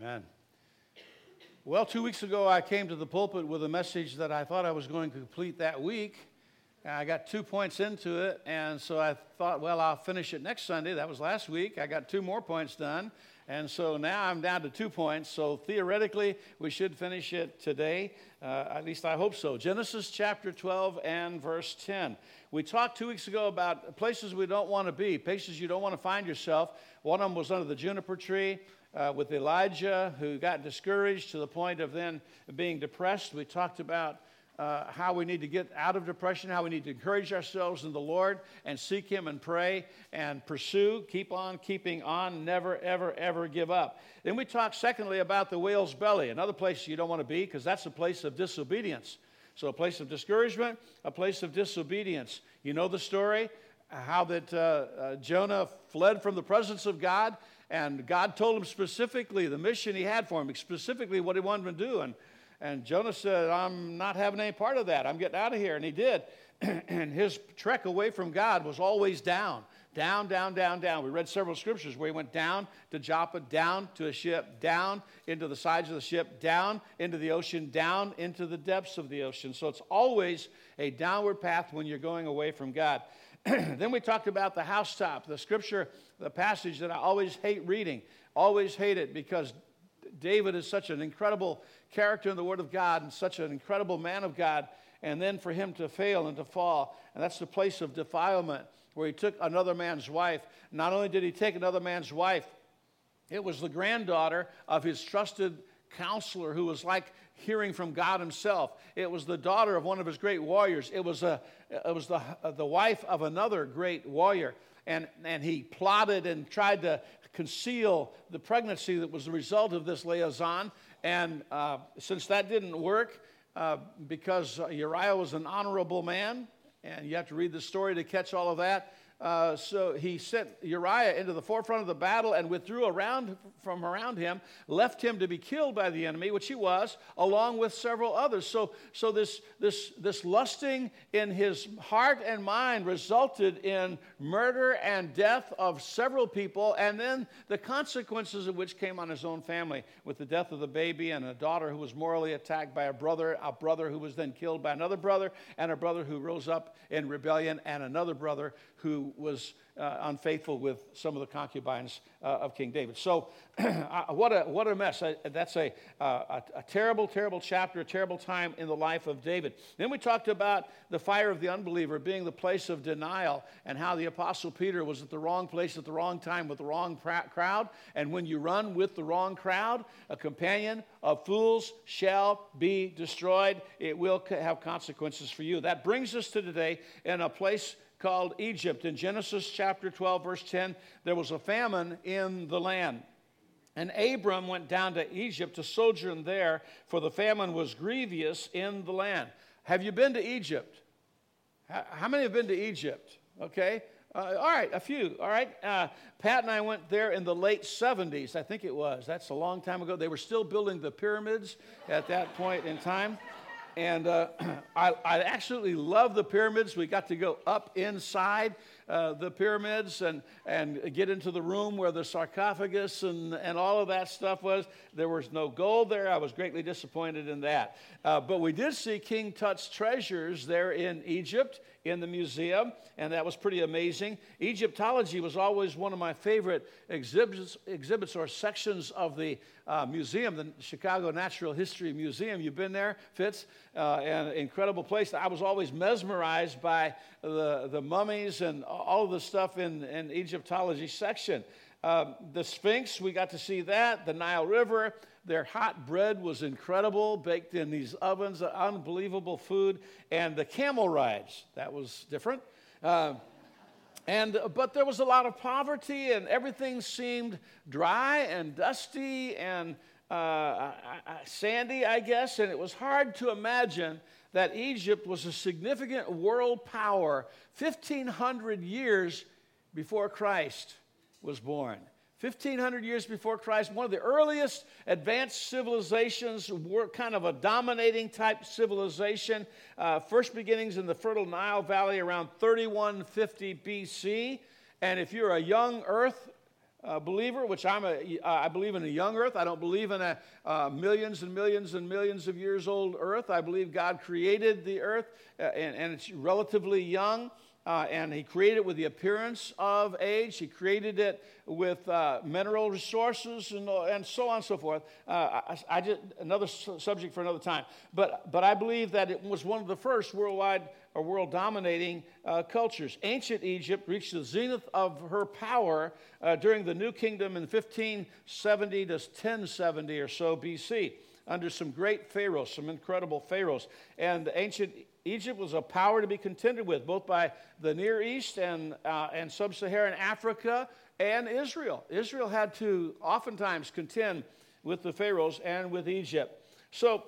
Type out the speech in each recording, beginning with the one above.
Amen. Well, two weeks ago, I came to the pulpit with a message that I thought I was going to complete that week. I got two points into it, and so I thought, well, I'll finish it next Sunday. That was last week. I got two more points done, and so now I'm down to two points. So theoretically, we should finish it today. Uh, at least I hope so. Genesis chapter 12 and verse 10. We talked two weeks ago about places we don't want to be, places you don't want to find yourself. One of them was under the juniper tree uh, with Elijah, who got discouraged to the point of then being depressed. We talked about uh, how we need to get out of depression, how we need to encourage ourselves in the Lord and seek Him and pray and pursue, keep on keeping on, never, ever, ever give up. Then we talked, secondly, about the whale's belly, another place you don't want to be because that's a place of disobedience. So, a place of discouragement, a place of disobedience. You know the story how that uh, uh, Jonah fled from the presence of God and God told him specifically the mission he had for him, specifically what he wanted him to do. And, and Jonah said, I'm not having any part of that. I'm getting out of here. And he did. and his trek away from God was always down, down, down, down, down. We read several scriptures where he went down to Joppa, down to a ship, down into the sides of the ship, down into the ocean, down into the depths of the ocean. So it's always a downward path when you're going away from God. then we talked about the housetop, the scripture, the passage that I always hate reading, always hate it because David is such an incredible character in the Word of God and such an incredible man of God. And then for him to fail and to fall, and that's the place of defilement where he took another man's wife. Not only did he take another man's wife, it was the granddaughter of his trusted counselor who was like hearing from God himself. It was the daughter of one of his great warriors. It was, a, it was the, the wife of another great warrior. And, and he plotted and tried to conceal the pregnancy that was the result of this liaison. And uh, since that didn't work, uh, because Uriah was an honorable man, and you have to read the story to catch all of that, uh, so he sent Uriah into the forefront of the battle and withdrew around from around him, left him to be killed by the enemy, which he was, along with several others. So, so this, this, this lusting in his heart and mind resulted in murder and death of several people, and then the consequences of which came on his own family, with the death of the baby and a daughter who was morally attacked by a brother, a brother who was then killed by another brother, and a brother who rose up in rebellion, and another brother who was uh, unfaithful with some of the concubines uh, of King David. So, what, a, what a mess. I, that's a, uh, a, a, terrible, terrible chapter, a terrible time in the life of David. Then we talked about the fire of the unbeliever being the place of denial and how the Apostle Peter was at the wrong place at the wrong time with the wrong crowd. And when you run with the wrong crowd, a companion of fools shall be destroyed. It will have consequences for you. That brings us to today in a place called Egypt. In Genesis chapter 12, verse 10, there was a famine in the land. And Abram went down to Egypt to sojourn there, for the famine was grievous in the land. Have you been to Egypt? How many have been to Egypt? Okay. Uh, all right, a few. All right. Uh, Pat and I went there in the late 70s, I think it was. That's a long time ago. They were still building the pyramids at that point in time. And uh, I, I, absolutely love the pyramids. We got to go up inside uh, the pyramids and, and get into the room where the sarcophagus and, and all of that stuff was. There was no gold there. I was greatly disappointed in that. Uh, but we did see King Tut's treasures there in Egypt in the museum, and that was pretty amazing. Egyptology was always one of my favorite exhibits, exhibits or sections of the uh, museum, the Chicago Natural History Museum. You've been there, Fitz? Uh, an incredible place. I was always mesmerized by the, the mummies and all the stuff in, in Egyptology section. Uh, the Sphinx, we got to see that. The Nile River, their hot bread was incredible, baked in these ovens, unbelievable food. And the camel rides, that was different. Uh, and, but there was a lot of poverty, and everything seemed dry and dusty and uh, uh, uh sandy, I guess. And it was hard to imagine that Egypt was a significant world power 1,500 years before Christ was born. 1500 years before Christ, one of the earliest advanced civilizations, were kind of a dominating type civilization. Uh, first beginnings in the Fertile Nile Valley around 3150 BC. And if you're a young Earth uh, believer, which I'm a, uh, I believe in a young earth. I don't believe in a uh, millions and millions and millions of years old earth. I believe God created the earth uh, and, and, it's relatively young. Uh, and he created it with the appearance of age. He created it with uh, mineral resources and, and so on and so forth. I, I, just another subject for another time. But but I believe that it was one of the first worldwide or world dominating uh, cultures. Ancient Egypt reached the zenith of her power uh, during the New Kingdom in 1570 to 1070 or so BC under some great pharaohs, some incredible pharaohs. And ancient Egypt was a power to be contended with, both by the Near East and, uh, and sub Saharan Africa and Israel. Israel had to oftentimes contend with the pharaohs and with Egypt. So,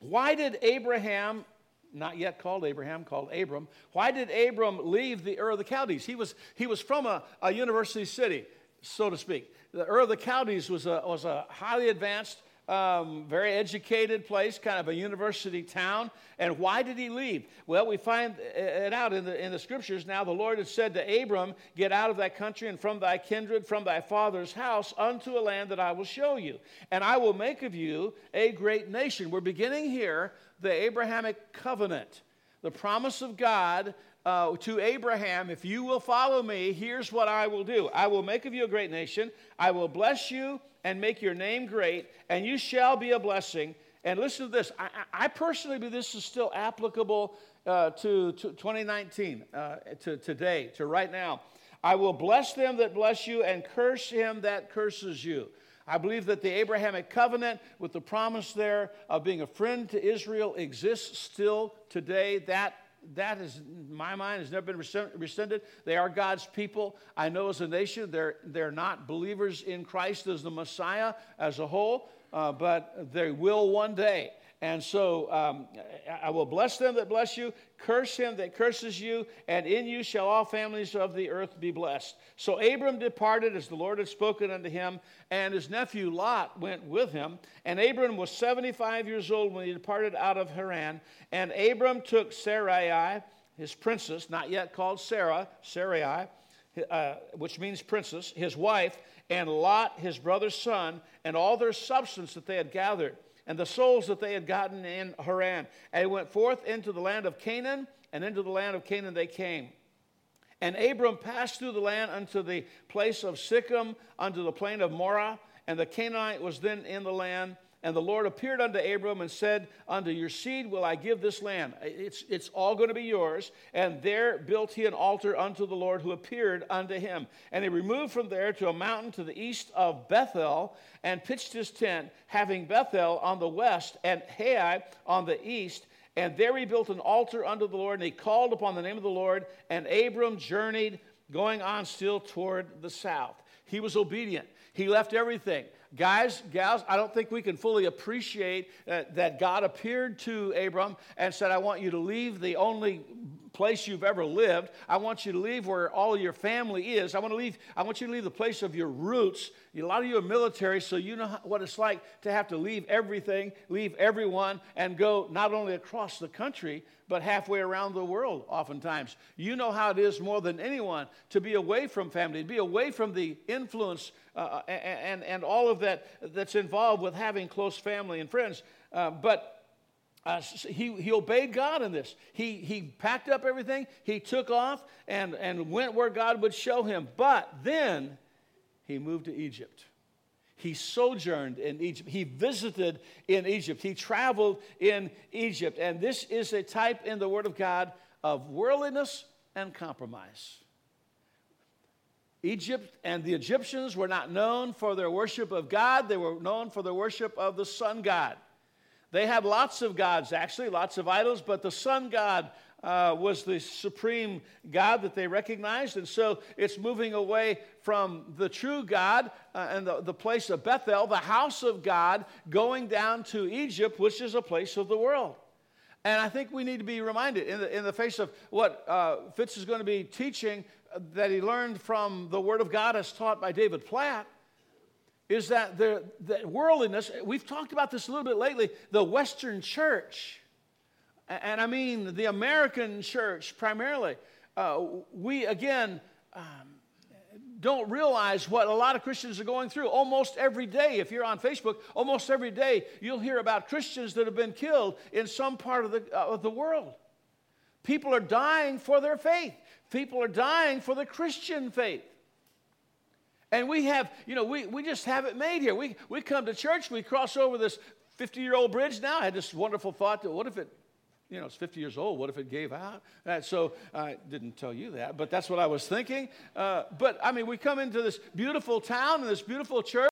why did Abraham not yet called Abraham, called Abram. Why did Abram leave the Ur of the Chaldees? He was, he was from a, a university city, so to speak. The Ur of the Chaldees was a, was a highly advanced, um, very educated place, kind of a university town. And why did he leave? Well, we find it out in the, in the scriptures. Now, the Lord had said to Abram, Get out of thy country and from thy kindred, from thy father's house, unto a land that I will show you. And I will make of you a great nation. We're beginning here the Abrahamic covenant, the promise of God uh, to Abraham, if you will follow me, here's what I will do I will make of you a great nation, I will bless you and make your name great, and you shall be a blessing. And listen to this I, I personally believe this is still applicable uh, to, to, 2019, uh, to today, to right now. I will bless them that bless you and curse him that curses you. I believe that the Abrahamic covenant, with the promise there of being a friend to Israel, exists still today. That that is, my mind, has never been rescinded. They are God's people. I know as a nation, they're, they're not believers in Christ as the Messiah as a whole, uh, but they will one day. And so um, I will bless them that bless you, curse him that curses you, and in you shall all families of the earth be blessed. So Abram departed as the Lord had spoken unto him, and his nephew Lot went with him. And Abram was 75 years old when he departed out of Haran. And Abram took Sarai, his princess, not yet called Sarah, Sarai, uh, which means princess, his wife, and Lot, his brother's son, and all their substance that they had gathered and the souls that they had gotten in Haran. And they went forth into the land of Canaan, and into the land of Canaan they came. And Abram passed through the land unto the place of Sichem, unto the plain of Moreh, and the Canaanite was then in the land. And the Lord appeared unto Abram and said, Unto your seed will I give this land. It's, it's all going to be yours. And there built he an altar unto the Lord who appeared unto him. And he removed from there to a mountain to the east of Bethel and pitched his tent, having Bethel on the west and Hai on the east. And there he built an altar unto the Lord, and he called upon the name of the Lord. And Abram journeyed, going on still toward the south. He was obedient. He left everything. Guys, gals, I don't think we can fully appreciate uh, that God appeared to Abram and said, I want you to leave the only place you've ever lived. I want you to leave where all your family is. I want to leave. I want you to leave the place of your roots. A lot of you are military, so you know what it's like to have to leave everything, leave everyone, and go not only across the country but halfway around the world. Oftentimes, you know how it is more than anyone to be away from family, to be away from the influence uh, and, and and all of that that's involved with having close family and friends. Uh, but uh, he, he obeyed God in this. He, he packed up everything, he took off and, and went where God would show him. But then he moved to Egypt. He sojourned in Egypt. He visited in Egypt. He traveled in Egypt. And this is a type in the Word of God of worldliness and compromise. Egypt and the Egyptians were not known for their worship of God, they were known for their worship of the sun god. They had lots of gods, actually, lots of idols, but the sun god uh, was the supreme God that they recognized. And so it's moving away from the true God uh, and the, the place of Bethel, the house of God, going down to Egypt, which is a place of the world. And I think we need to be reminded in the, in the face of what uh, Fitz is going to be teaching uh, that he learned from the Word of God as taught by David Platt is that the, the worldliness, we've talked about this a little bit lately, the Western church, and I mean the American church primarily, uh, we again um, don't realize what a lot of Christians are going through. Almost every day, if you're on Facebook, almost every day you'll hear about Christians that have been killed in some part of the, uh, of the world. People are dying for their faith, people are dying for the Christian faith. And we have, you know, we, we just have it made here. We, we come to church, we cross over this 50 year old bridge now. I had this wonderful thought that what if it you know, it's 50 years old. What if it gave out? Uh, so I didn't tell you that, but that's what I was thinking. Uh, but I mean, we come into this beautiful town and this beautiful church.